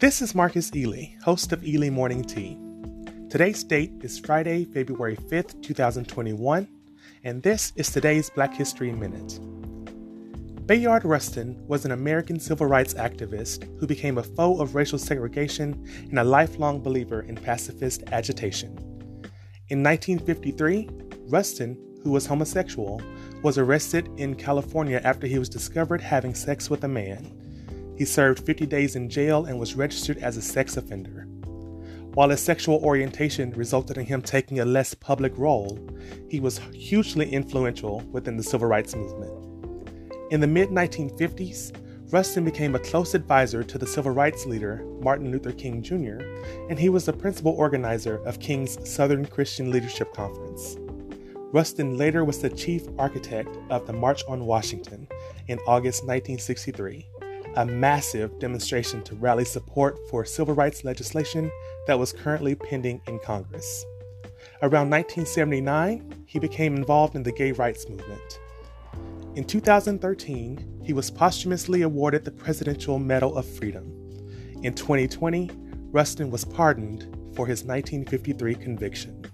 This is Marcus Ely, host of Ely Morning Tea. Today's date is Friday, February 5th, 2021, and this is today's Black History Minute. Bayard Rustin was an American civil rights activist who became a foe of racial segregation and a lifelong believer in pacifist agitation. In 1953, Rustin, who was homosexual, was arrested in California after he was discovered having sex with a man. He served 50 days in jail and was registered as a sex offender. While his sexual orientation resulted in him taking a less public role, he was hugely influential within the civil rights movement. In the mid 1950s, Rustin became a close advisor to the civil rights leader Martin Luther King Jr., and he was the principal organizer of King's Southern Christian Leadership Conference. Rustin later was the chief architect of the March on Washington in August 1963, a massive demonstration to rally support for civil rights legislation that was currently pending in Congress. Around 1979, he became involved in the gay rights movement. In 2013, he was posthumously awarded the Presidential Medal of Freedom. In 2020, Rustin was pardoned for his 1953 conviction.